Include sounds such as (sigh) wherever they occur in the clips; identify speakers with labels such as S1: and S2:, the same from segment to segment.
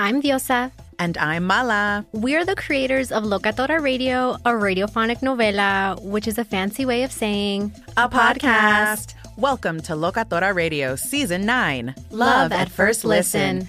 S1: I'm Diosa.
S2: And I'm Mala.
S1: We're the creators of Locatora Radio, a radiophonic novela, which is a fancy way of saying
S2: a podcast. Welcome to Locatora Radio Season 9
S1: Love, Love at, at, First listen. listen.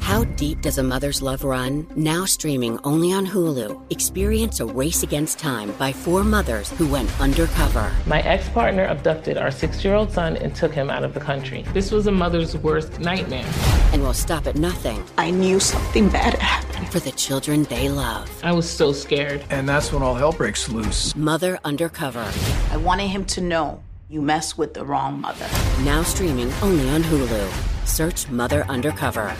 S3: How deep does a mother's love run? Now streaming only on Hulu. Experience a race against time by four mothers who went undercover.
S4: My ex partner abducted our six year old son and took him out of the country. This was a mother's worst nightmare.
S3: And will stop at nothing.
S5: I knew something bad had happened.
S3: For the children they love.
S4: I was so scared.
S6: And that's when all hell breaks loose.
S3: Mother Undercover.
S5: I wanted him to know you mess with the wrong mother.
S3: Now streaming only on Hulu. Search Mother Undercover.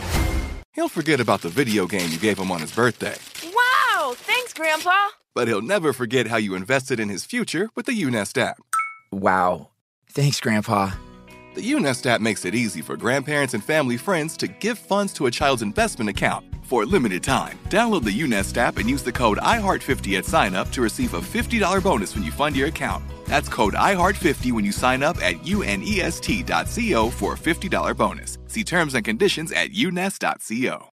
S7: He'll forget about the video game you gave him on his birthday.
S8: Wow! Thanks, Grandpa!
S7: But he'll never forget how you invested in his future with the UNest app.
S6: Wow. Thanks, Grandpa.
S7: The UNest app makes it easy for grandparents and family friends to give funds to a child's investment account for a limited time. Download the UNest app and use the code IHEART50 at sign up to receive a $50 bonus when you fund your account. That's code IHEART50 when you sign up at unest.co for a $50 bonus. See terms and conditions at unest.co.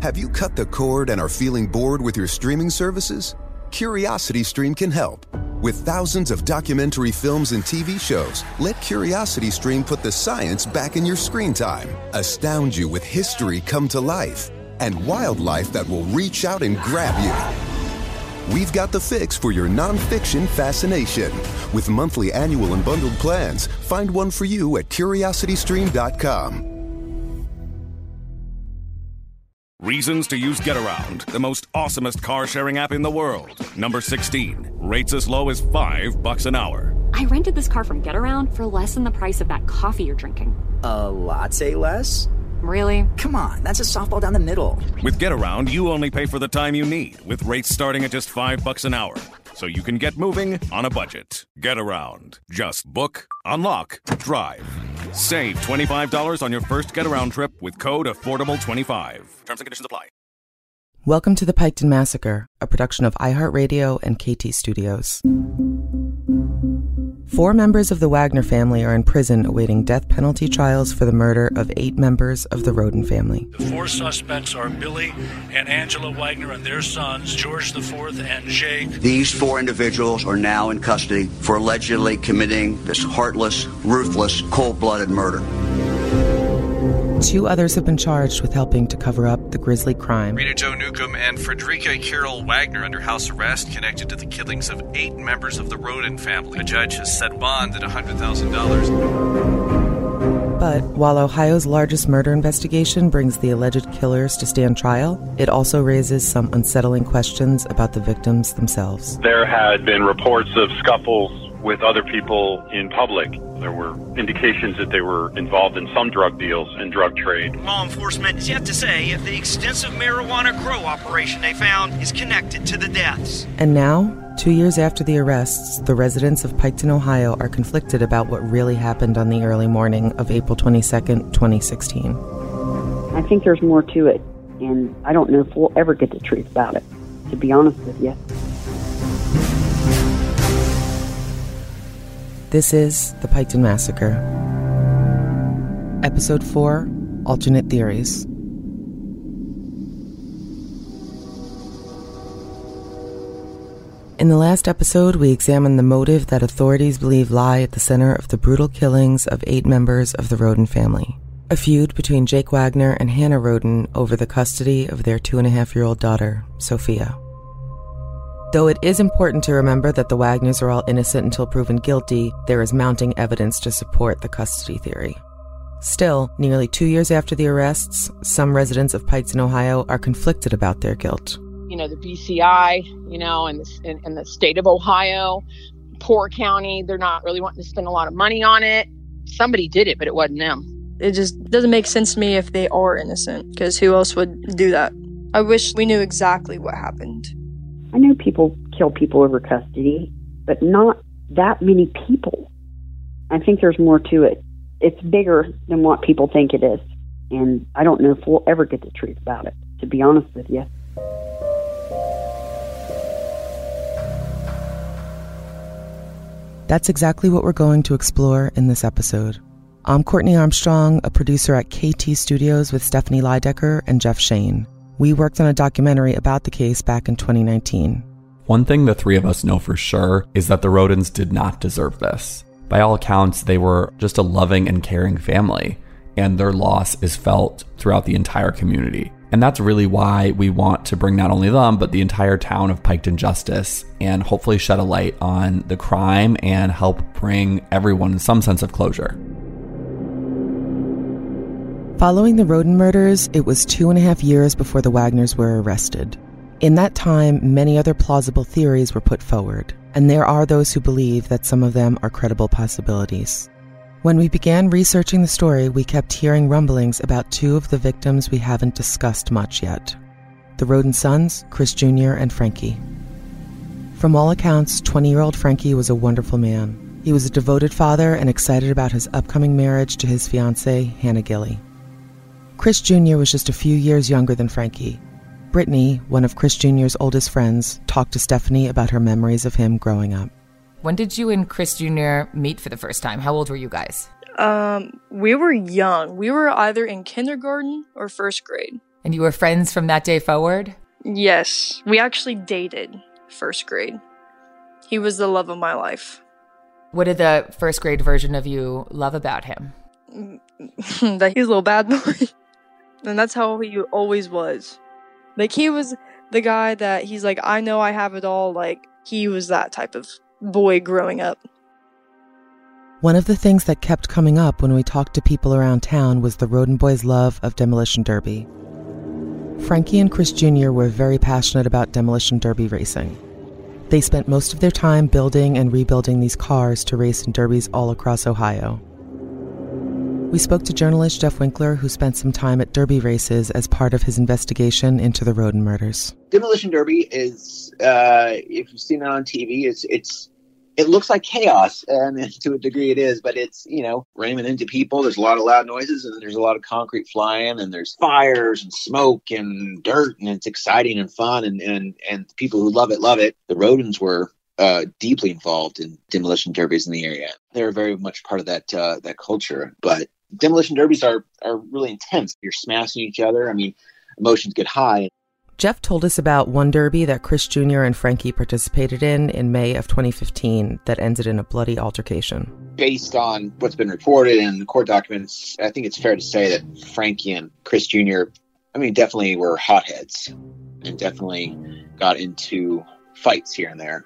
S9: Have you cut the cord and are feeling bored with your streaming services? Curiosity Stream can help. With thousands of documentary films and TV shows, let Curiosity Stream put the science back in your screen time. Astound you with history come to life and wildlife that will reach out and grab you. We've got the fix for your nonfiction fascination. With monthly, annual, and bundled plans, find one for you at curiositystream.com.
S10: Reasons to use GetAround, the most awesomest car sharing app in the world. Number 16. Rates as low as 5 bucks an hour.
S11: I rented this car from GetAround for less than the price of that coffee you're drinking.
S12: A latte less?
S11: Really?
S12: Come on, that's a softball down the middle.
S10: With GetAround, you only pay for the time you need, with rates starting at just 5 bucks an hour. So you can get moving on a budget. GetAround. Just book, unlock, drive. Save $25 on your first GetAround trip with code AFFORDABLE25. Terms and conditions apply.
S2: Welcome to the Piketon Massacre, a production of iHeartRadio and KT Studios. Four members of the Wagner family are in prison awaiting death penalty trials for the murder of eight members of the Rhoden family.
S13: The four suspects are Billy and Angela Wagner and their sons, George IV and Jake.
S14: These four individuals are now in custody for allegedly committing this heartless, ruthless, cold blooded murder.
S15: Two others have been charged with helping to cover up the grisly crime.
S16: Rita Jo Newcomb and Fredericka Carol Wagner under house arrest connected to the killings of eight members of the Rhoden family. A judge has set bond at $100,000.
S15: But while Ohio's largest murder investigation brings the alleged killers to stand trial, it also raises some unsettling questions about the victims themselves.
S17: There had been reports of scuffles with other people in public. There were indications that they were involved in some drug deals and drug trade.
S18: Law enforcement is yet to say if the extensive marijuana grow operation they found is connected to the deaths.
S15: And now, two years after the arrests, the residents of Piketon, Ohio are conflicted about what really happened on the early morning of April 22nd, 2016.
S19: I think there's more to it, and I don't know if we'll ever get the truth about it, to be honest with you.
S15: This is The Piketon Massacre. Episode 4 Alternate Theories. In the last episode, we examined the motive that authorities believe lie at the center of the brutal killings of eight members of the Rhoden family. A feud between Jake Wagner and Hanna Rhoden over the custody of their two and a half year old daughter, Sophia. Though it is important to remember that the Wagners are all innocent until proven guilty, there is mounting evidence to support the custody theory. Still, nearly two years after the arrests, some residents of Piketon, Ohio are conflicted about their guilt.
S11: You know, the BCI, you know, and the, and, and the state of Ohio, poor county, they're not really wanting to spend a lot of money on it. Somebody did it, but it wasn't them.
S20: It just doesn't make sense to me if they are innocent, because who else would do that? I wish we knew exactly what happened.
S19: I know people kill people over custody, but not that many people. I think there's more to it. It's bigger than what people think it is. And I don't know if we'll ever get the truth about it, to be honest with you.
S15: That's exactly what we're going to explore in this episode. I'm Courtney Armstrong, a producer at KT Studios with Stephanie Lydecker and Jeff Shane. We worked on a documentary about the case back in 2019.
S21: One thing the three of us know for sure is that the Rhodens did not deserve this. By all accounts, they were just a loving and caring family, and their loss is felt throughout the entire community. And that's really why we want to bring not only them, but the entire town of Piketon justice and hopefully shed a light on the crime and help bring everyone some sense of closure.
S15: Following the Rhoden murders, it was two and a half years before the Wagners were arrested. In that time, many other plausible theories were put forward, and there are those who believe that some of them are credible possibilities. When we began researching the story, we kept hearing rumblings about two of the victims we haven't discussed much yet the Rhoden sons, Chris Jr. and Frankie. From all accounts, 20 year old Frankie was a wonderful man. He was a devoted father and excited about his upcoming marriage to his fiancee, Hannah Gilley. Chris Jr. was just a few years younger than Frankie. Brittany, one of Chris Jr.'s oldest friends, talked to Stephanie about her memories of him growing up.
S22: When did you and Chris Jr. meet for the first time? How old were you guys?
S20: Um, we were young. We were either in kindergarten or first grade.
S22: And you were friends from that day forward?
S20: Yes. We actually dated first grade. He was the love of my life.
S22: What did the first grade version of you love about him? (laughs)
S20: that he's a little bad boy. And that's how he always was. Like he was the guy that he's like, I know I have it all. Like he was that type of boy growing up.
S15: One of the things that kept coming up when we talked to people around town was the Rhoden boys' love of Demolition Derby. Frankie and Chris Jr. were very passionate about Demolition Derby racing. They spent most of their time building and rebuilding these cars to race in derbies all across Ohio. We spoke to journalist Jeff Winkler, who spent some time at Derby races as part of his investigation into the Rhoden murders.
S23: Demolition Derby is, uh, if you've seen it on TV, it's it's it looks like chaos, (laughs) and to a degree it is, but it's you know ramming into people. There's a lot of loud noises, and there's a lot of concrete flying, and there's fires and smoke and dirt, and it's exciting and fun, and and and people who love it love it. The Rhodens were uh, deeply involved in demolition derbies in the area. They're very much part of that uh, that culture. But demolition derbies are are really intense. You're smashing each other. I mean, emotions get high.
S15: Jeff told us about one derby that Chris Jr. and Frankie participated in in May of 2015 that ended in a bloody altercation.
S23: Based on what's been reported in the court documents, I think it's fair to say that Frankie and Chris Jr. I mean, definitely were hotheads and definitely got into fights here and there.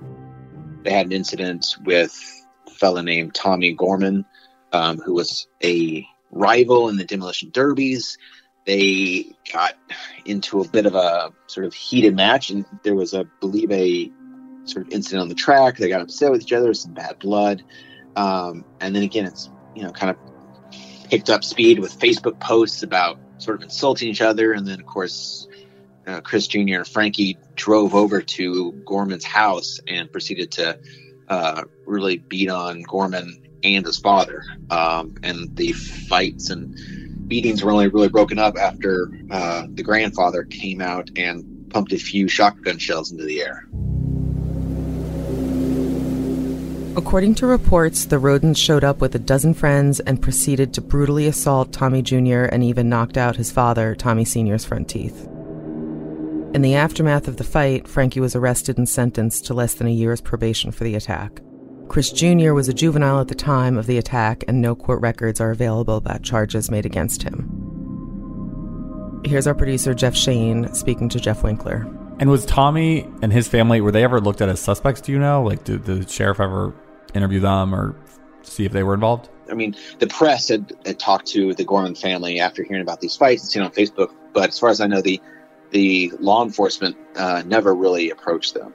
S23: They had an incident with a fellow named Tommy Gorman, um, who was a rival in the demolition derbies. They got into a bit of a sort of heated match, and there was, I believe, a sort of incident on the track. They got upset with each other, some bad blood, um, and then again, it's you know kind of picked up speed with Facebook posts about sort of insulting each other, and then of course. Uh, Chris Jr. and Frankie drove over to Gorman's house and proceeded to uh, really beat on Gorman and his father. Um, and the fights and beatings were only really broken up after uh, the grandfather came out and pumped a few shotgun shells into the air.
S15: According to reports, the Rhodens showed up with a dozen friends and proceeded to brutally assault Tommy Jr. and even knocked out his father, Tommy Sr.'s front teeth. In the aftermath of the fight, Frankie was arrested and sentenced to less than a year's probation for the attack. Chris Jr. was a juvenile at the time of the attack, and no court records are available about charges made against him. Here's our producer, Jeff Shane, speaking to Jeff Winkler.
S21: And was Tommy and his family, were they ever looked at as suspects, do you know? Like, did the sheriff ever interview them or see if they were involved?
S23: I mean, the press had, had talked to the Gorman family after hearing about these fights and seen on Facebook, but as far as I know, the the law enforcement uh, never really approached them.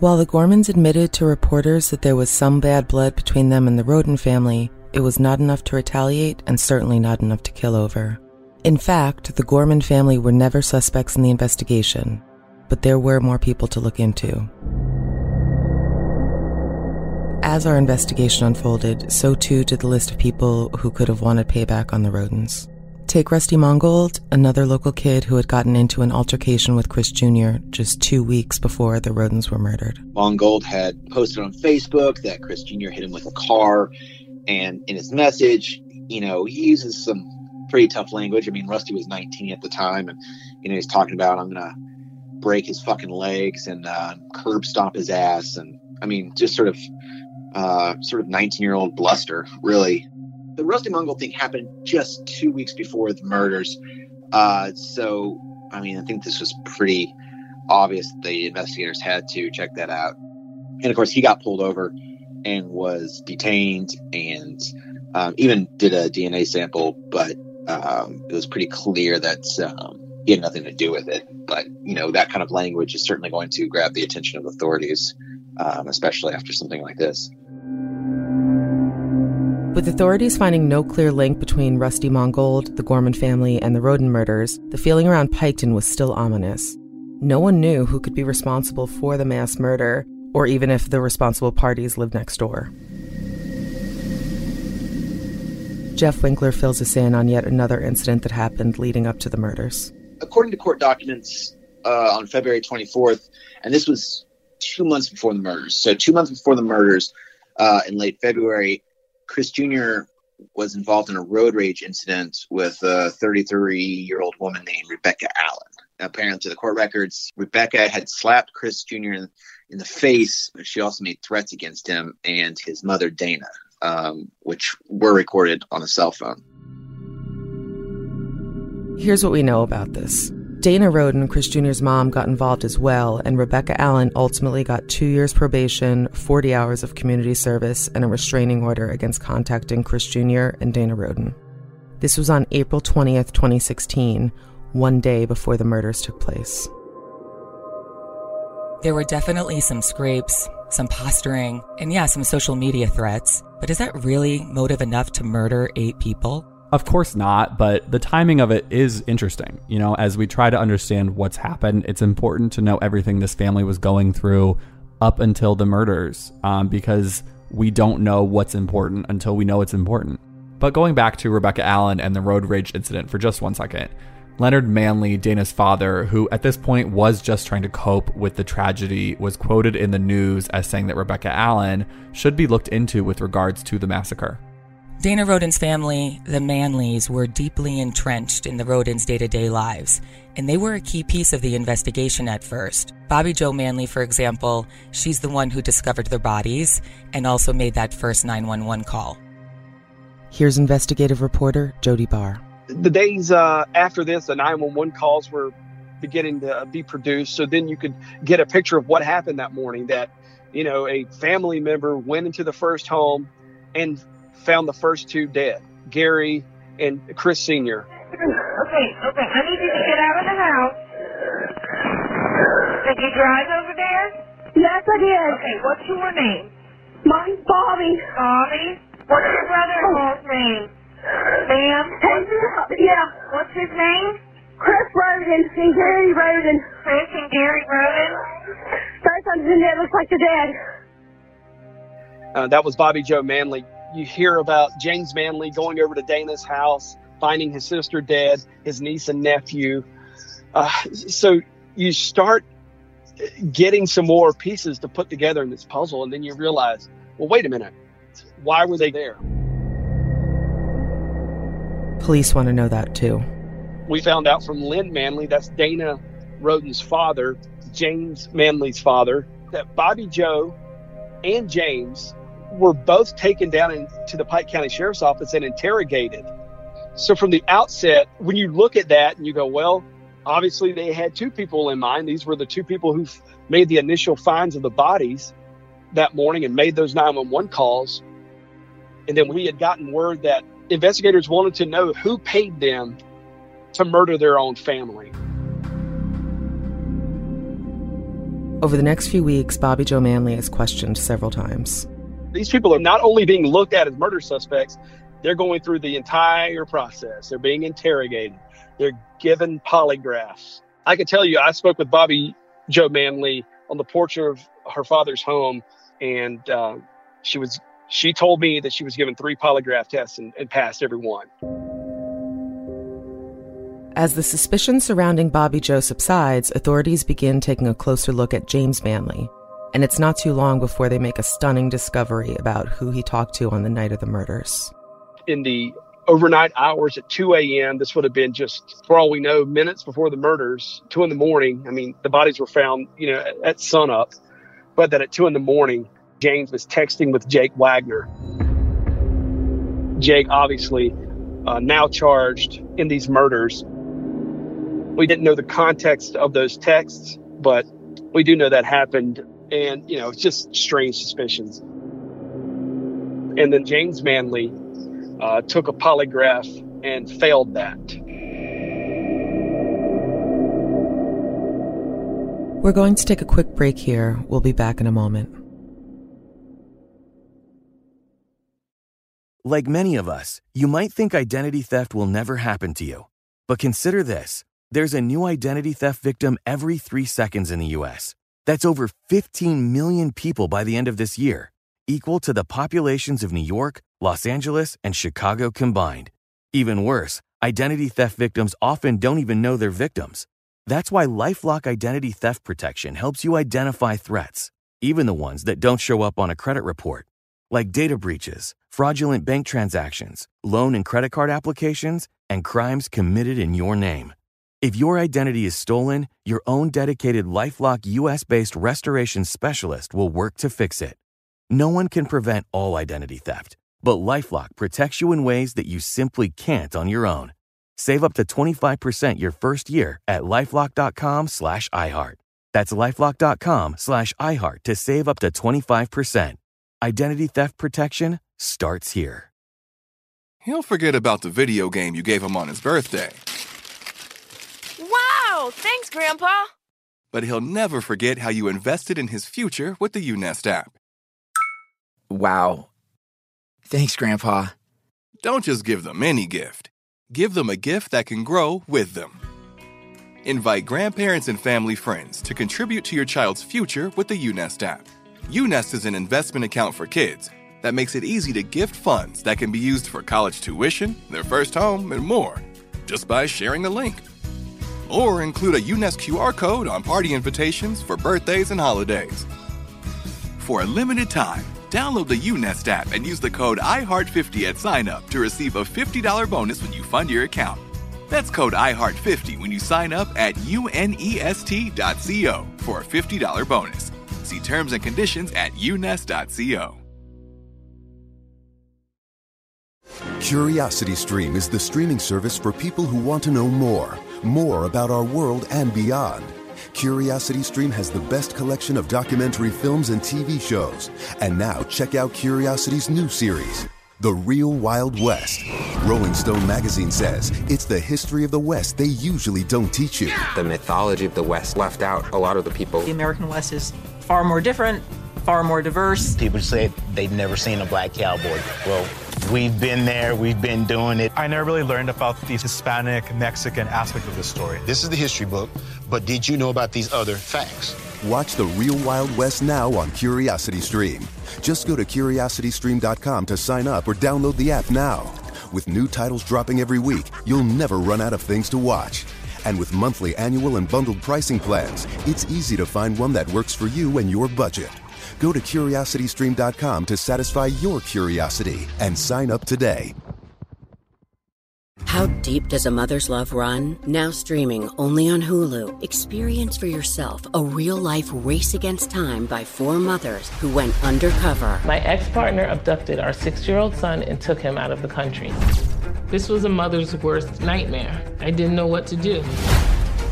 S15: While the Gormans admitted to reporters that there was some bad blood between them and the Rhoden family, it was not enough to retaliate and certainly not enough to kill over. In fact, the Gorman family were never suspects in the investigation, but there were more people to look into. As our investigation unfolded, so too did the list of people who could have wanted payback on the Rhodens. Take Rusty Mongold, another local kid who had gotten into an altercation with Chris Jr. just two weeks before the Rhodens were murdered.
S23: Mongold had posted on Facebook that Chris Jr. hit him with a car, and in his message, you know, he uses some pretty tough language. I mean, Rusty was 19 at the time, and you know, he's talking about I'm gonna break his fucking legs and uh, curb stomp his ass, and I mean, just sort of, uh, sort of 19 year old bluster, really the Rusty Mongold thing happened just two weeks before the murders. Uh, so, I mean, I think this was pretty obvious the investigators had to check that out. And of course, he got pulled over and was detained and um, even did a DNA sample, but um, it was pretty clear that um, he had nothing to do with it. But, you know, that kind of language is certainly going to grab the attention of authorities, um, especially after something like this.
S15: With authorities finding no clear link between Rusty Mongold, the Gorman family, and the Rhoden murders, the feeling around Piketon was still ominous. No one knew who could be responsible for the mass murder, or even if the responsible parties lived next door. Jeff Winkler fills us in on yet another incident that happened leading up to the murders.
S23: According to court documents, uh, on February 24th, and this was two months before the murders. So, two months before the murders, uh, in late February, Chris Jr. was involved in a road rage incident with a 33 year old woman named Rebecca Allen. Apparently, to the court records, Rebecca had slapped Chris Jr. in, the face, she also made threats against him and his mother, Dana, um, which were recorded on a cell phone.
S15: Here's what we know about this. Dana Rhoden, Chris Jr.'s mom, got involved as well, and Rebecca Allen ultimately got two years probation, 40 hours of community service, and a restraining order against contacting Chris Jr. and Dana Rhoden. This was on April 20th, 2016, one day before the murders took place.
S24: There were definitely some scrapes, some posturing, and yeah, some social media threats. But is that really motive enough to murder eight people?
S21: Of course not, but the timing of it is interesting. You know, as we try to understand what's happened, it's important to know everything this family was going through up until the murders um, because we don't know what's important until we know it's important. But going back to Rebecca Allen and the road rage incident for just one second, Leonard Manley, Dana's father, who at this point was just trying to cope with the tragedy, was quoted in the news as saying that Rebecca Allen should be looked into with regards to the massacre.
S24: Dana Rhoden's family, the Manleys, were deeply entrenched in the Rhodens' day to day lives, and they were a key piece of the investigation at first. Bobby Jo Manley, for example, she's the one who discovered their bodies and also made that first 911 call.
S15: Here's investigative reporter Jody Barr.
S25: The days uh, after this, the 911 calls were beginning to be produced. So then you could get a picture of what happened that morning that, you know, a family member went into the first home and found the first two dead, Gary and Chris Sr.
S13: Okay, okay. I need you to get out of the house. Did you drive over there?
S26: Yes, I did.
S13: Okay, what's your name?
S26: Mine's Bobby.
S13: Bobby? What's your brother-in-law's name? Sam?
S26: Yeah.
S13: What's his name?
S26: Chris Rhoden and Gary Rhoden.
S13: Chris and Gary Rhoden?
S26: Both of them that looks like they're dead.
S25: Uh, that was Bobby Jo Manley. You hear about James Manley going over to Dana's house, finding his sister dead, his niece and nephew. Uh, so you start getting some more pieces to put together in this puzzle, and then you realize, well, wait a minute, why were they there?
S15: Police want to know that too.
S25: We found out from Lynn Manley, that's Dana Rhoden's father, James Manley's father, that Bobby Jo and James were both taken down into the Pike County Sheriff's Office and interrogated. So from the outset, when you look at that and you go, well, obviously they had two people in mind. These were the two people who made the initial finds of the bodies that morning and made those 911 calls. And then we had gotten word that investigators wanted to know who paid them to murder their own family.
S15: Over the next few weeks, Bobby Jo Manley is questioned several times.
S25: These people are not only being looked at as murder suspects, they're going through the entire process. They're being interrogated. They're given polygraphs. I can tell you, I spoke with Bobby Jo Manley on the porch of her father's home, and uh, she was she told me that she was given three polygraph tests and, and passed every one.
S15: As the suspicion surrounding Bobby Jo subsides, authorities begin taking a closer look at James Manley. And it's not too long before they make a stunning discovery about who he talked to on the night of the murders.
S25: In the overnight hours at 2 a.m., this would have been just, for all we know, minutes before the murders, 2 in the morning. I mean, the bodies were found, you know, at, sunup, but that at 2 in the morning, James was texting with Jake Wagner. Jake, obviously, uh, now charged in these murders. We didn't know the context of those texts, but we do know that happened. And, you know, it's just strange suspicions. And then James Manley uh, took a polygraph and failed that.
S15: We're going to take a quick break here. We'll be back in a moment.
S27: Like many of us, you might think identity theft will never happen to you. But consider this there's a new identity theft victim every three seconds in the US. That's over 15 million people by the end of this year, equal to the populations of New York, Los Angeles, and Chicago combined. Even worse, identity theft victims often don't even know they're victims. That's why Lifelock Identity Theft Protection helps you identify threats, even the ones that don't show up on a credit report, like data breaches, fraudulent bank transactions, loan and credit card applications, and crimes committed in your name. If your identity is stolen, your own dedicated Lifelock US based restoration specialist will work to fix it. No one can prevent all identity theft, but Lifelock protects you in ways that you simply can't on your own. Save up to 25% your first year at lifelock.com slash iHeart. That's lifelock.com slash iHeart to save up to 25%. Identity theft protection starts here.
S7: He'll forget about the video game you gave him on his birthday,
S8: Wow! Thanks, Grandpa.
S7: but he'll never forget how you invested in his future with the Unest app.
S6: Wow. Thanks, Grandpa.
S7: Don't just give them any gift. Give them a gift that can grow with them. Invite grandparents and family friends to contribute to your child's future with the Unest app. Unest is an investment account for kids that makes it easy to gift funds that can be used for college tuition, their first home, and more, just by sharing a link. Or include a Unest QR code on party invitations for birthdays and holidays. For a limited time, Download the UNest app and use the code IHEART50 at sign up to receive a $50 bonus when you fund your account. That's code IHEART50 when you sign up at unest.co for a $50 bonus. See terms and conditions at unest.co.
S9: Curiosity Stream is the streaming service for people who want to know more, more about our world and beyond. Curiosity Stream has the best collection of documentary films and TV shows. And now check out Curiosity's new series, The Real Wild West. Rolling Stone magazine says it's the history of the West they usually don't teach you.
S28: The mythology of the West left out a lot of the people.
S29: The American West is far more different, far more diverse.
S30: People say they've never seen a black cowboy. Well, we've been there, we've been doing it.
S31: I never really learned about the Hispanic, Mexican aspect of the story.
S32: This is the history book, but did you know about these other facts?
S9: Watch The Real Wild West now on Curiosity Stream. Just go to curiositystream.com to sign up or download the app now. With new titles dropping every week, you'll never run out of things to watch. And with monthly, annual, and bundled pricing plans, it's easy to find one that works for you and your budget. Go to curiositystream.com to satisfy your curiosity and sign up today.
S3: How deep does a mother's love run? Now streaming only on Hulu. Experience for yourself a real life race against time by four mothers who went undercover.
S4: My ex partner abducted our six year old son and took him out of the country. This was a mother's worst nightmare. I didn't know what to do.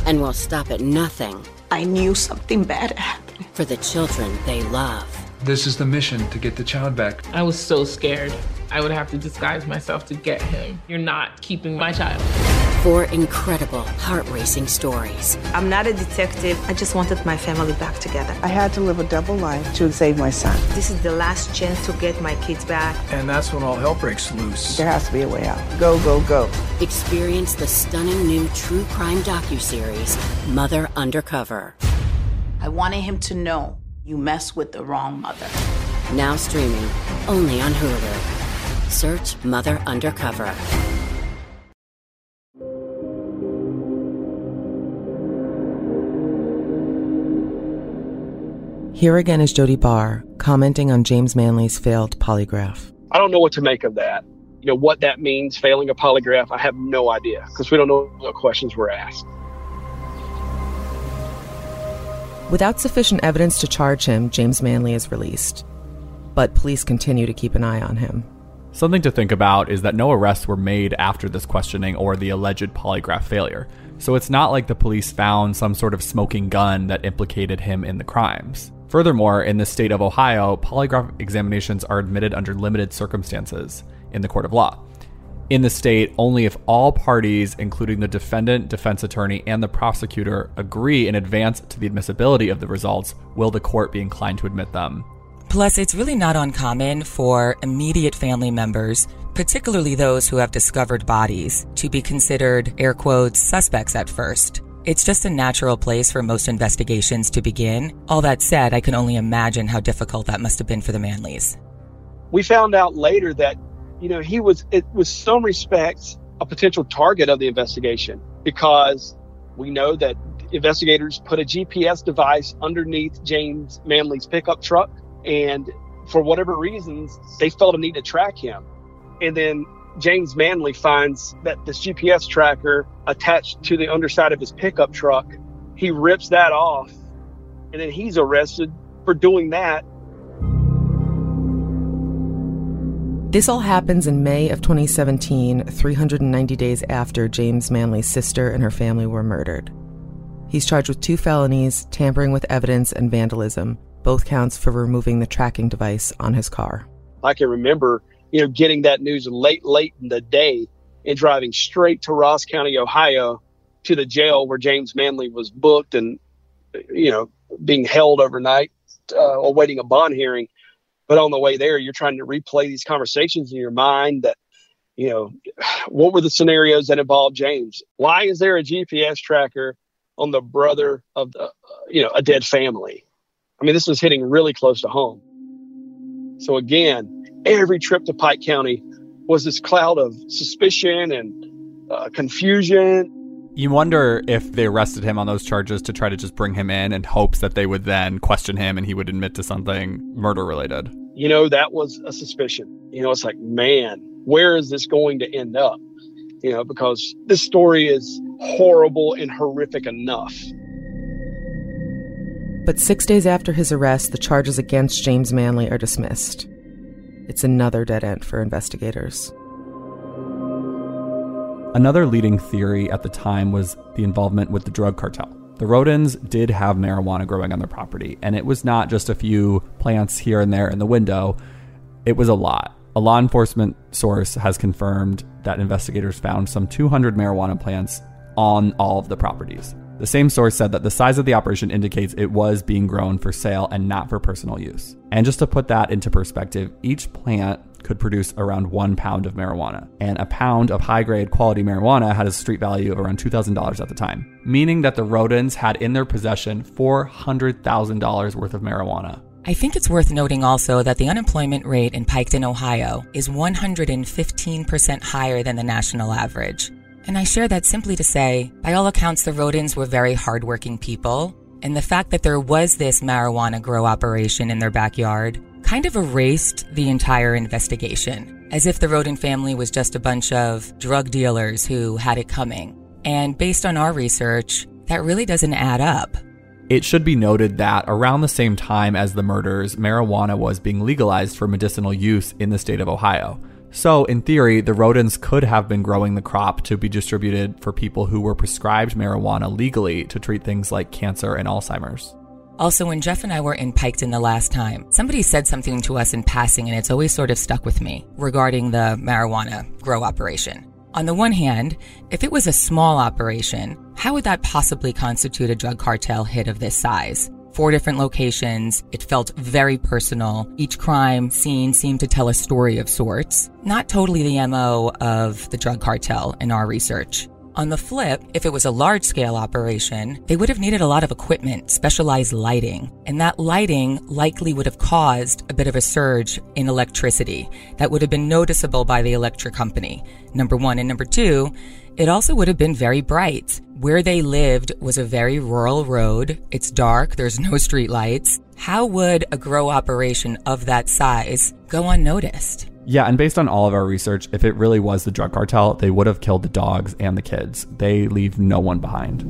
S3: And will stop at nothing.
S5: I knew something bad happened.
S3: For the children they love.
S33: This is the mission to get the child back.
S4: I was so scared. I would have to disguise myself to get him. You're not keeping my child.
S3: Four incredible, heart racing stories.
S5: I'm not a detective. I just wanted my family back together.
S34: I had to live a double life to save my son.
S5: This is the last chance to get my kids back.
S33: And that's when all hell breaks loose.
S34: There has to be a way out. Go, go, go.
S3: Experience the stunning new true crime docuseries, Mother Undercover.
S5: I wanted him to know you mess with the wrong mother.
S3: Now streaming only on Hulu. Search Mother Undercover.
S15: Here again is Jody Barr commenting on James Manley's failed polygraph.
S25: I don't know what to make of that. You know, what that means, failing a polygraph, I have no idea because we don't know what questions were asked.
S15: Without sufficient evidence to charge him, James Manley is released. But police continue to keep an eye on him.
S21: Something to think about is that no arrests were made after this questioning or the alleged polygraph failure. So it's not like the police found some sort of smoking gun that implicated him in the crimes. Furthermore, in the state of Ohio, polygraph examinations are admitted under limited circumstances in the court of law. In the state, only if all parties, including the defendant, defense attorney, and the prosecutor, agree in advance to the admissibility of the results, will the court be inclined to admit them.
S24: Plus, it's really not uncommon for immediate family members, particularly those who have discovered bodies, to be considered, air quotes, suspects at first. It's just a natural place for most investigations to begin. All that said, I can only imagine how difficult that must have been for the Manleys.
S25: We found out later that, you know, he was, it was some respects, a potential target of the investigation because we know that investigators put a GPS device underneath James Manley's pickup truck. And for whatever reasons, they felt a need to track him. And then James Manley finds that this GPS tracker attached to the underside of his pickup truck, he rips that off, and then he's arrested for doing that.
S15: This all happens in May of 2017, 390 days after James Manley's sister and her family were murdered. He's charged with two felonies tampering with evidence and vandalism, both counts for removing the tracking device on his car.
S25: I can remember you know, getting that news late, late in the day and driving straight to Ross County, Ohio to the jail where James Manley was booked and, you know, being held overnight, uh, awaiting a bond hearing. But on the way there, you're trying to replay these conversations in your mind that, you know, what were the scenarios that involved James? Why is there a GPS tracker on the brother of the, uh, you know, a dead family? I mean, this was hitting really close to home. So again, every trip to Pike County was this cloud of suspicion and uh, confusion.
S21: You wonder if they arrested him on those charges to try to just bring him in in hopes that they would then question him and he would admit to something murder related.
S25: you know, that was a suspicion. You know, it's like, man, where is this going to end up? You know, because this story is horrible and horrific enough.
S15: But six days after his arrest, the charges against James Manley are dismissed. It's another dead end for investigators.
S21: Another leading theory at the time was the involvement with the drug cartel. The Rhodens did have marijuana growing on their property, and it was not just a few plants here and there in the window, it was a lot. A law enforcement source has confirmed that investigators found some 200 marijuana plants on all of the properties. The same source said that the size of the operation indicates it was being grown for sale and not for personal use. And just to put that into perspective, each plant could produce around one pound of marijuana, and a pound of high grade quality marijuana had a street value of around $2,000 at the time, meaning that the Rhodens had in their possession $400,000 worth of marijuana.
S24: I think it's worth noting also that the unemployment rate in Piketon, Ohio is 115% higher than the national average. And I share that simply to say, by all accounts, the Rhodens were very hardworking people. And the fact that there was this marijuana grow operation in their backyard kind of erased the entire investigation, as if the Rhoden family was just a bunch of drug dealers who had it coming. And based on our research, that really doesn't add up.
S21: It should be noted that around the same time as the murders, marijuana was being legalized for medicinal use in the state of Ohio. So, in theory, the Rhodens could have been growing the crop to be distributed for people who were prescribed marijuana legally to treat things like cancer and Alzheimer's.
S24: Also, when Jeff and I were in Piketon the last time, somebody said something to us in passing, and it's always sort of stuck with me regarding the marijuana grow operation. On the one hand, if it was a small operation, how would that possibly constitute a drug cartel hit of this size? Four different locations. It felt very personal. Each crime scene seemed to tell a story of sorts. Not totally the MO of the drug cartel in our research. On the flip, if it was a large scale operation, they would have needed a lot of equipment, specialized lighting, and that lighting likely would have caused a bit of a surge in electricity that would have been noticeable by the electric company. Number one. And number two, it also would have been very bright. Where they lived was a very rural road. It's dark, there's no streetlights. How would a grow operation of that size go unnoticed?
S21: Yeah, and based on all of our research, if it really was the drug cartel, they would have killed the dogs and the kids. They leave no one behind.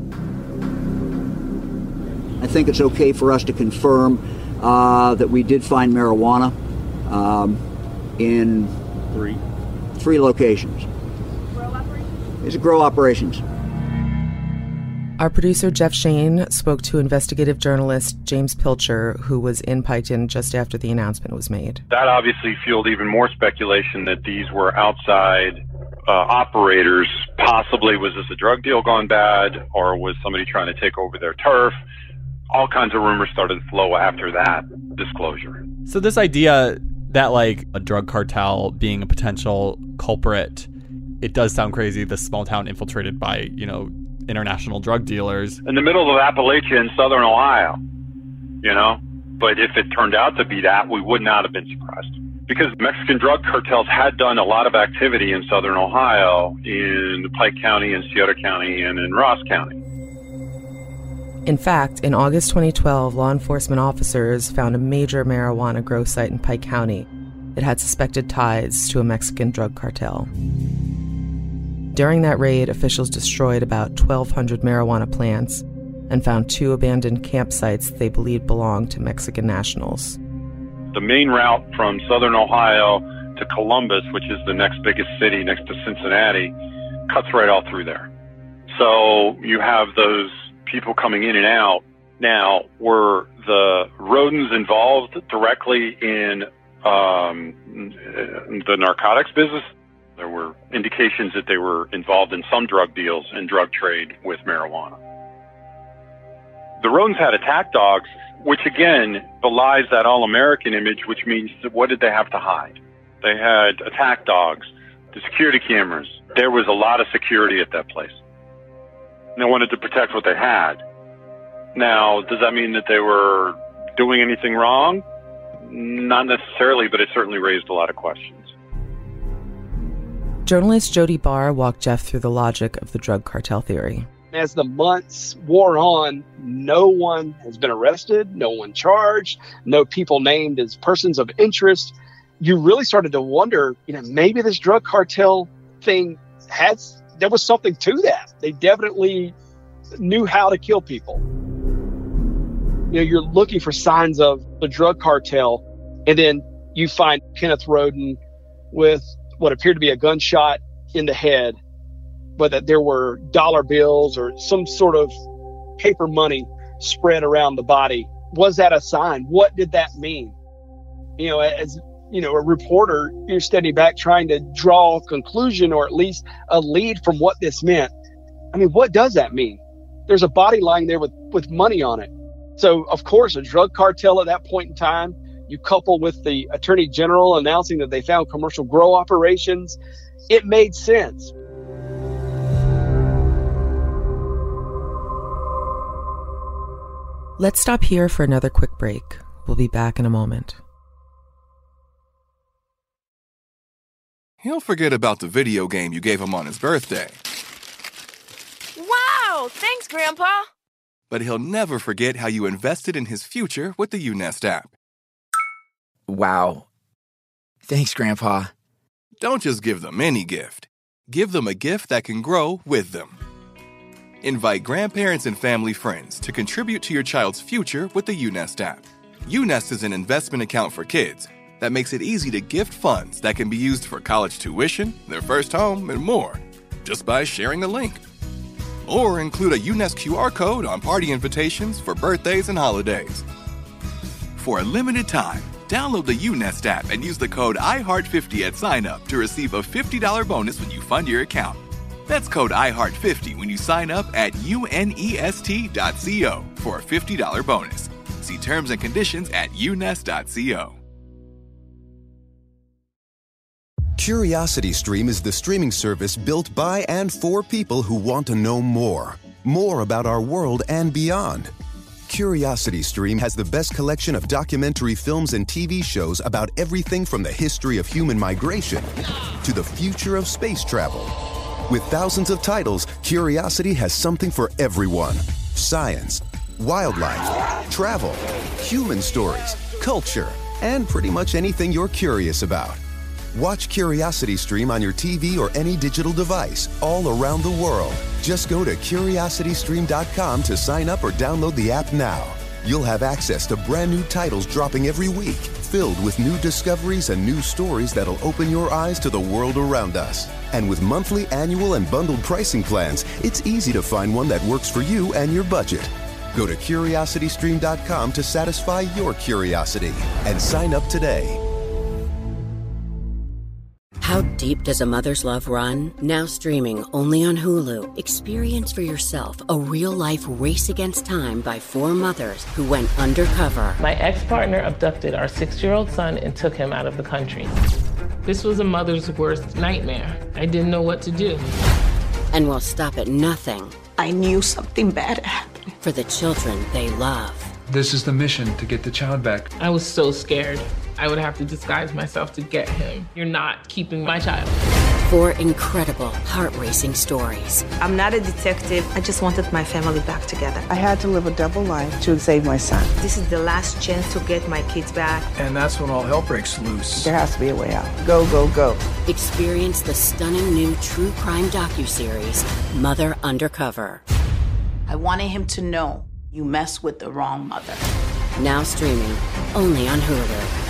S14: I think it's okay for us to confirm uh, that we did find marijuana um, in
S25: three
S14: three locations. These are grow operations.
S15: Our producer Jeff Shane spoke to investigative journalist James Pilcher, who was in Piketon just after the announcement was made.
S35: That obviously fueled even more speculation that these were outside uh, operators. Possibly was this a drug deal gone bad, or was somebody trying to take over their turf? All kinds of rumors started to flow after that disclosure.
S21: So this idea that like a drug cartel being a potential culprit, it does sound crazy. This small town infiltrated by you know international drug dealers.
S35: In the middle of Appalachia in southern Ohio, you know? But if it turned out to be that, we would not have been surprised. Because Mexican drug cartels had done a lot of activity in southern Ohio, in Pike County, in Scioto County, and in Ross County.
S15: In fact, in August 2012, law enforcement officers found a major marijuana grow site in Pike County. It had suspected ties to a Mexican drug cartel. During that raid, officials destroyed about 1,200 marijuana plants and found two abandoned campsites they believed belonged to Mexican nationals.
S35: The main route from southern Ohio to Columbus, which is the next biggest city next to Cincinnati, cuts right all through there. So you have those people coming in and out. Now, were the Rhodens involved directly in um, the narcotics business? There were indications that they were involved in some drug deals and drug trade with marijuana. The Rhodens had attack dogs, which again belies that all American image, which means what did they have to hide? They had attack dogs, the security cameras. There was a lot of security at that place. And they wanted to protect what they had. Now, does that mean that they were doing anything wrong? Not necessarily, but it certainly raised a lot of questions.
S15: Journalist Jody Barr walked Jeff through the logic of the drug cartel theory.
S25: As the months wore on, no one has been arrested, no one charged, no people named as persons of interest. You really started to wonder, you know, maybe this drug cartel thing had there was something to that. They definitely knew how to kill people. You know, you're looking for signs of the drug cartel, and then you find Kenneth Rhoden with what appeared to be a gunshot in the head, but that there were dollar bills or some sort of paper money spread around the body. Was that a sign? What did that mean? You know, as you know, a reporter, you're standing back trying to draw a conclusion or at least a lead from what this meant. I mean, what does that mean? There's a body lying there with, with money on it. So, of course, a drug cartel at that point in time, you couple with the attorney general announcing that they found commercial grow operations, it made sense.
S15: Let's stop here for another quick break. We'll be back in a moment.
S7: He'll forget about the video game you gave him on his birthday.
S8: Wow! Thanks, Grandpa!
S7: But he'll never forget how you invested in his future with the UNest app.
S6: Wow. Thanks, Grandpa.
S7: Don't just give them any gift. Give them a gift that can grow with them. Invite grandparents and family friends to contribute to your child's future with the UNest app. UNest is an investment account for kids that makes it easy to gift funds that can be used for college tuition, their first home, and more, just by sharing a link. Or include a UNest QR code on party invitations for birthdays and holidays. For a limited time, download the UNest app and use the code IHEART50 at sign up to receive a $50 bonus when you fund your account. That's code IHEART50 when you sign up at unest.co for a $50 bonus. See terms and conditions at unest.co.
S9: CuriosityStream is the streaming service built by and for people who want to know more. More about our world and beyond. CuriosityStream has the best collection of documentary films and TV shows about everything from the history of human migration to the future of space travel. With thousands of titles, Curiosity has something for everyone science, wildlife, travel, human stories, culture, and pretty much anything you're curious about. Watch Curiosity Stream on your TV or any digital device all around the world. Just go to curiositystream.com to sign up or download the app now. You'll have access to brand new titles dropping every week, filled with new discoveries and new stories that'll open your eyes to the world around us. And with monthly, annual, and bundled pricing plans, it's easy to find one that works for you and your budget. Go to curiositystream.com to satisfy your curiosity and sign up today.
S3: How deep does a mother's love run? Now streaming only on Hulu. Experience for yourself a real life race against time by four mothers who went undercover.
S4: My ex partner abducted our six year old son and took him out of the country. This was a mother's worst nightmare. I didn't know what to do.
S3: And will stop at nothing.
S5: I knew something bad happened.
S3: For the children they love.
S33: This is the mission to get the child back.
S4: I was so scared. I would have to disguise myself to get him. You're not keeping my child.
S3: Four incredible, heart racing stories.
S5: I'm not a detective. I just wanted my family back together.
S34: I had to live a double life to save my son.
S5: This is the last chance to get my kids back.
S33: And that's when all hell breaks loose.
S34: There has to be a way out. Go, go, go.
S3: Experience the stunning new true crime docuseries, Mother Undercover.
S5: I wanted him to know you mess with the wrong mother.
S3: Now streaming only on Hulu.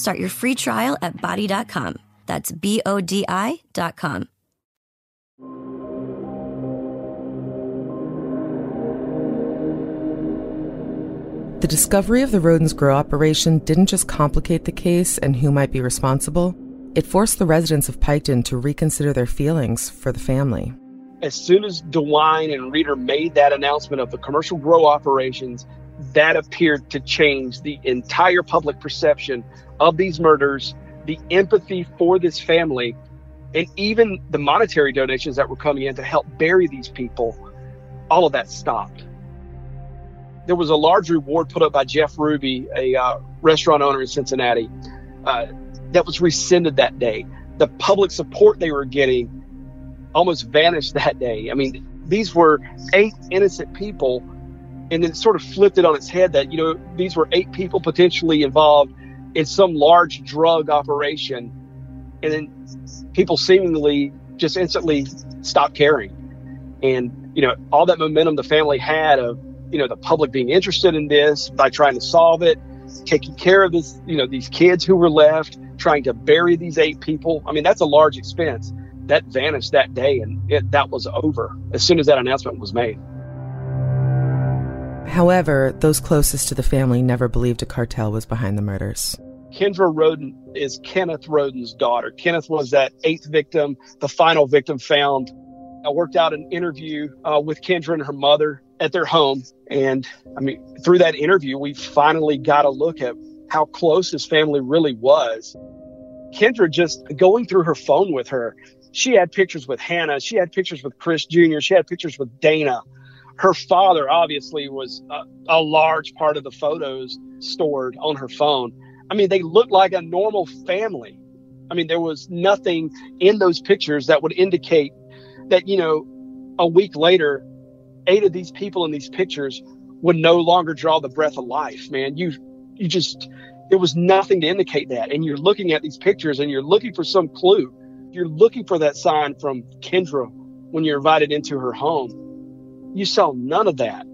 S36: Start your free trial at bodi.com. That's B O D I.com.
S15: The discovery of the Rhodens Grow operation didn't just complicate the case and who might be responsible, it forced the residents of Piketon to reconsider their feelings for the family.
S25: As soon as DeWine and Reader made that announcement of the commercial grow operations, that appeared to change the entire public perception of these murders, the empathy for this family, and even the monetary donations that were coming in to help bury these people. All of that stopped there was a large reward put up by Jeff Ruby, a uh, restaurant owner in Cincinnati, uh, that was rescinded that day. The public support they were getting almost vanished that day. I mean, these were eight innocent people, and then sort of flipped it on its head that, you know, these were eight people potentially involved in some large drug operation. And then people seemingly just instantly stop caring. And, you know, all that momentum the family had of you know the public being interested in this by trying to solve it taking care of this you know these kids who were left trying to bury these eight people i mean that's a large expense that vanished that day and it, that was over as soon as that announcement was made
S15: however those closest to the family never believed a cartel was behind the murders
S25: kendra Rhoden is kenneth Rhoden's daughter kenneth was that eighth victim the final victim found i worked out an interview uh, with kendra and her mother at their home. And I mean, through that interview, we finally got a look at how close his family really was. Kendra just going through her phone with her, she had pictures with Hanna, she had pictures with Chris Jr., she had pictures with Dana. Her father obviously was a, a large part of the photos stored on her phone. I mean, they looked like a normal family. I mean, there was nothing in those pictures that would indicate that, you know, a week later, eight of these people in these pictures would no longer draw the breath of life, man. You you just there was nothing to indicate that. And you're looking at these pictures and you're looking for some clue. You're looking for that sign from Kendra when you're invited into her home. You saw none of that.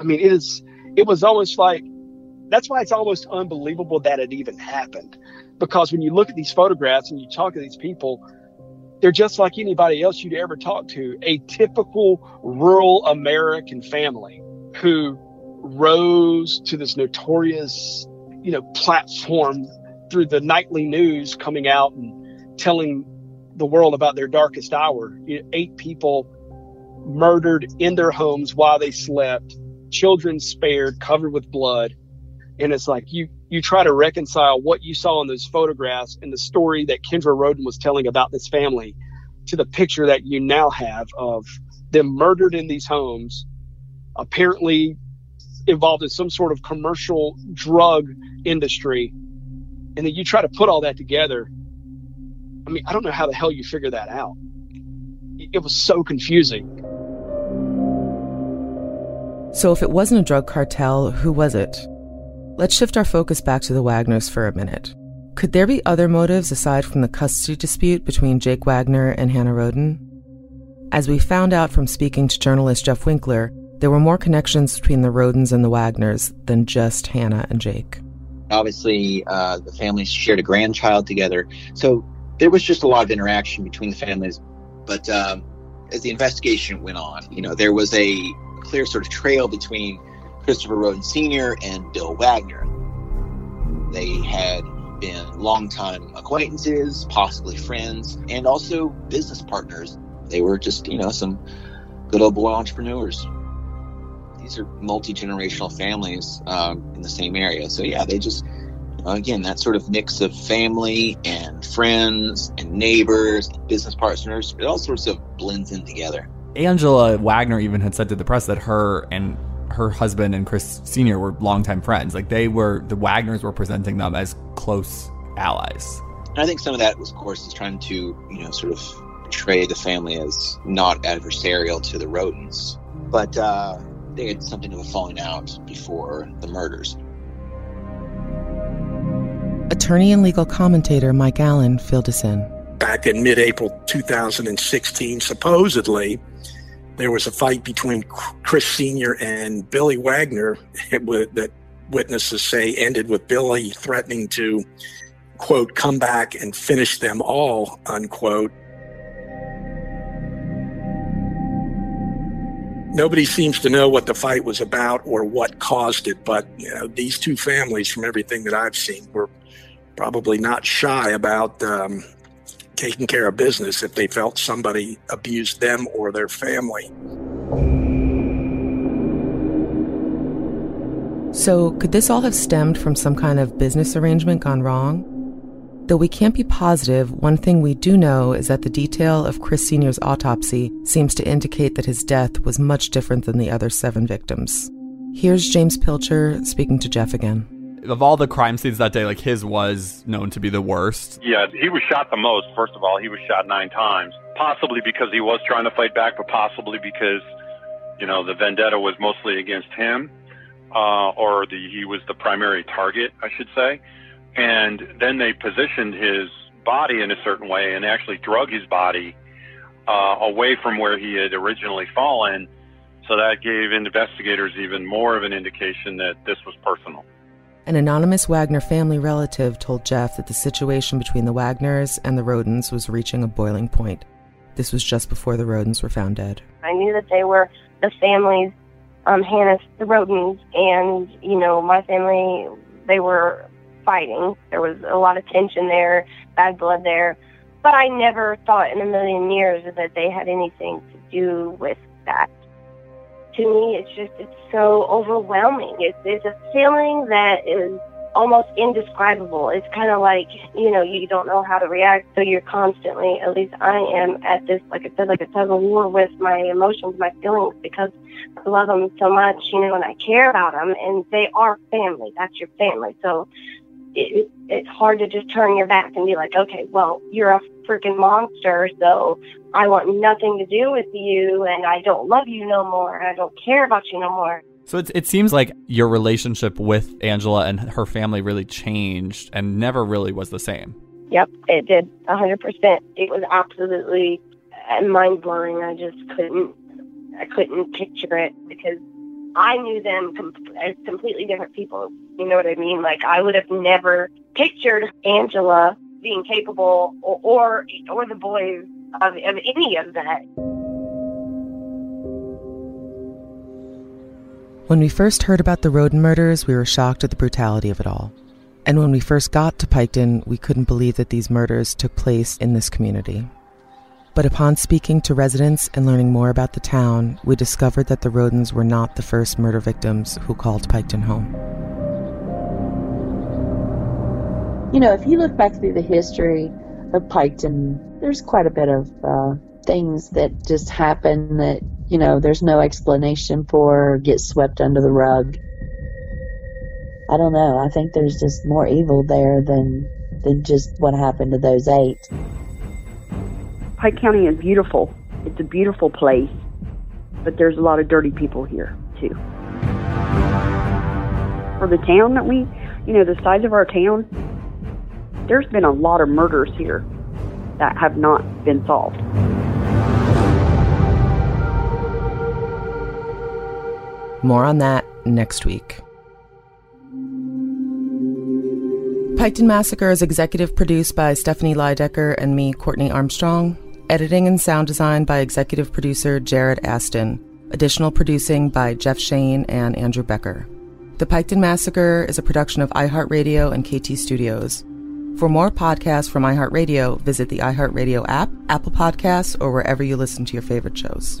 S25: I mean, it is it was almost like that's why it's almost unbelievable that it even happened. Because when you look at these photographs and you talk to these people, they're just like anybody else you'd ever talk to a typical rural American family who rose to this notorious, you know, platform through the nightly news coming out and telling the world about their darkest hour. You know, eight people murdered in their homes while they slept, children spared, covered with blood. And it's like you you try to reconcile what you saw in those photographs and the story that Kendra Rhoden was telling about this family to the picture that you now have of them murdered in these homes, apparently involved in some sort of commercial drug industry. And then you try to put all that together. I mean, I don't know how the hell you figure that out. It was so confusing.
S15: So, if it wasn't a drug cartel, who was it? Let's shift our focus back to the Wagners for a minute. Could there be other motives aside from the custody dispute between Jake Wagner and Hanna Rhoden? As we found out from speaking to journalist Jeff Winkler, there were more connections between the Rhodens and the Wagners than just Hanna and Jake.
S23: Obviously, uh, the families shared a grandchild together, so there was just a lot of interaction between the families. But um, as the investigation went on, you know, there was a clear sort of trail between Christopher Rhoden Sr. and Bill Wagner. They had been longtime acquaintances, possibly friends, and also business partners. They were just, you know, some good old boy entrepreneurs. These are multi generational families um, in the same area. So, yeah, they just, again, that sort of mix of family and friends and neighbors, and business partners, it all sorts of blends in together.
S21: Angela Wagner even had said to the press that her and her husband and Chris Sr. were longtime friends. Like they were, the Wagners were presenting them as close allies.
S23: And I think some of that, was, of course, is trying to, you know, sort of portray the family as not adversarial to the Rhodens. But uh, they had something of a falling out before the murders.
S15: Attorney and legal commentator Mike Allen filled us in.
S37: Back in mid April 2016, supposedly, there was a fight between Chris Sr. and Billy Wagner (laughs) that witnesses say ended with Billy threatening to, quote, come back and finish them all, unquote. Nobody seems to know what the fight was about or what caused it, but you know, these two families, from everything that I've seen, were probably not shy about um, taking care of business if they felt somebody abused them or their family.
S15: So, could this all have stemmed from some kind of business arrangement gone wrong? Though we can't be positive, one thing we do know is that the detail of Chris Sr.'s autopsy seems to indicate that his death was much different than the other seven victims. Here's James Pilcher speaking to Jeff again.
S21: Of all the crime scenes that day, like his was known to be the worst.
S35: Yeah, he was shot the most. First of all, he was shot nine times, possibly because he was trying to fight back, but possibly because, you know, the vendetta was mostly against him, uh, or the he was the primary target, I should say and then they positioned his body in a certain way and actually drug his body uh, away from where he had originally fallen. So that gave investigators even more of an indication that this was personal.
S15: An anonymous Wagner family relative told Jeff that the situation between the Wagners and the Rhodens was reaching a boiling point. This was just before the Rhodens were found dead.
S12: I knew that they were the families, um, Hanna, the Rhodens, and, you know, my family, they were fighting. There was a lot of tension there, bad blood there. But I never thought in a million years that they had anything to do with that. To me, it's just, it's so overwhelming. It's, it's a feeling that is almost indescribable. It's kind of like, you know, you don't know how to react. So you're constantly, at least I am at this, like I said, like a tug of war with my emotions, my feelings, because I love them so much, you know, and I care about them and they are family. That's your family. So it, it's hard to just turn your back and be like, okay, well, you're a freaking monster, so I want nothing to do with you, and I don't love you no more, and I don't care about you no more.
S21: So it, it seems like your relationship with Angela and her family really changed and never really was the same.
S12: Yep, it did, 100%. It was absolutely mind blowing. I just couldn't, I couldn't picture it because I knew them com- as completely different people. You know what I mean? Like I would have never pictured Angela being capable, or or, or the boys of, of any of that.
S15: When we first heard about the Rhoden murders, we were shocked at the brutality of it all. And when we first got to Piketon, we couldn't believe that these murders took place in this community. But upon speaking to residents and learning more about the town, we discovered that the Rhodens were not the first murder victims who called Piketon home.
S38: You know, if you look back through the history of Piketon, there's quite a bit of uh, things that just happen that, you know, there's no explanation for, get swept under the rug. I don't know. I think there's just more evil there than than just what happened to those eight.
S39: Pike County is beautiful. It's a beautiful place, but there's a lot of dirty people here too. For the town that we, you know, the size of our town, there's been a lot of murders here that have not been solved.
S15: More on that next week. Piketon Massacre is executive produced by Stephanie Lydecker and me, Courtney Armstrong. Editing and sound design by executive producer Jared Aston. Additional producing by Jeff Shane and Andrew Becker. The Piketon Massacre is a production of iHeartRadio and KT Studios. For more podcasts from iHeartRadio, visit the iHeartRadio app, Apple Podcasts, or wherever you listen to your favorite shows.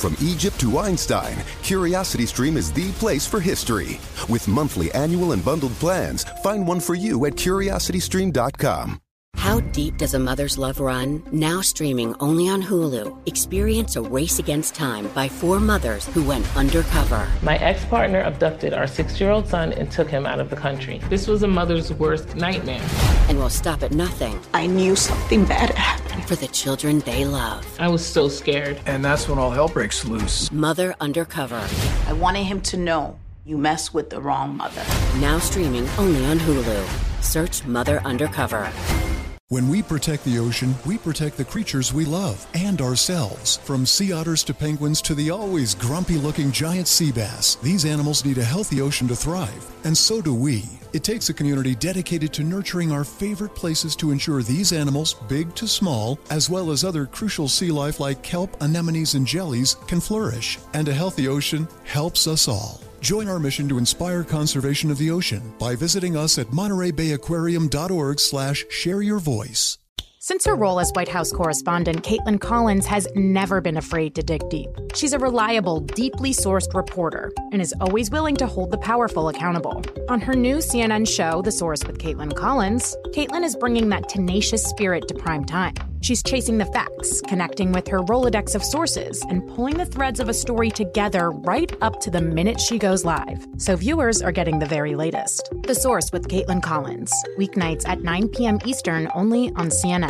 S9: From Egypt to Einstein, CuriosityStream is the place for history. With monthly, annual, and bundled plans, find one for you at curiositystream.com.
S3: How Deep Does a Mother's Love Run? Now streaming only on Hulu. Experience a race against time by four mothers who went undercover.
S4: My ex partner abducted our six year old son and took him out of the country. This was a mother's worst nightmare.
S3: And will stop at nothing.
S5: I knew something bad happened.
S3: For the children they love.
S4: I was so scared.
S33: And that's when all hell breaks loose.
S3: Mother Undercover.
S5: I wanted him to know you mess with the wrong mother.
S3: Now streaming only on Hulu. Search Mother Undercover.
S40: When we protect the ocean, we protect the creatures we love and ourselves. From sea otters to penguins to the always grumpy looking giant sea bass, these animals need a healthy ocean to thrive. And so do we. It takes a community dedicated to nurturing our favorite places to ensure these animals, big to small, as well as other crucial sea life like kelp, anemones, and jellies, can flourish. And a healthy ocean helps us all. Join our mission to inspire conservation of the ocean by visiting us at MontereyBayAquarium.org slash share your voice.
S41: Since her role as White House correspondent, Kaitlan Collins has never been afraid to dig deep. She's a reliable, deeply sourced reporter and is always willing to hold the powerful accountable. On her new CNN show, The Source with Kaitlan Collins, Caitlin is bringing that tenacious spirit to prime time. She's chasing the facts, connecting with her Rolodex of sources, and pulling the threads of a story together right up to the minute she goes live. So viewers are getting the very latest. The Source with Kaitlan Collins, weeknights at 9 p.m. Eastern, only on CNN.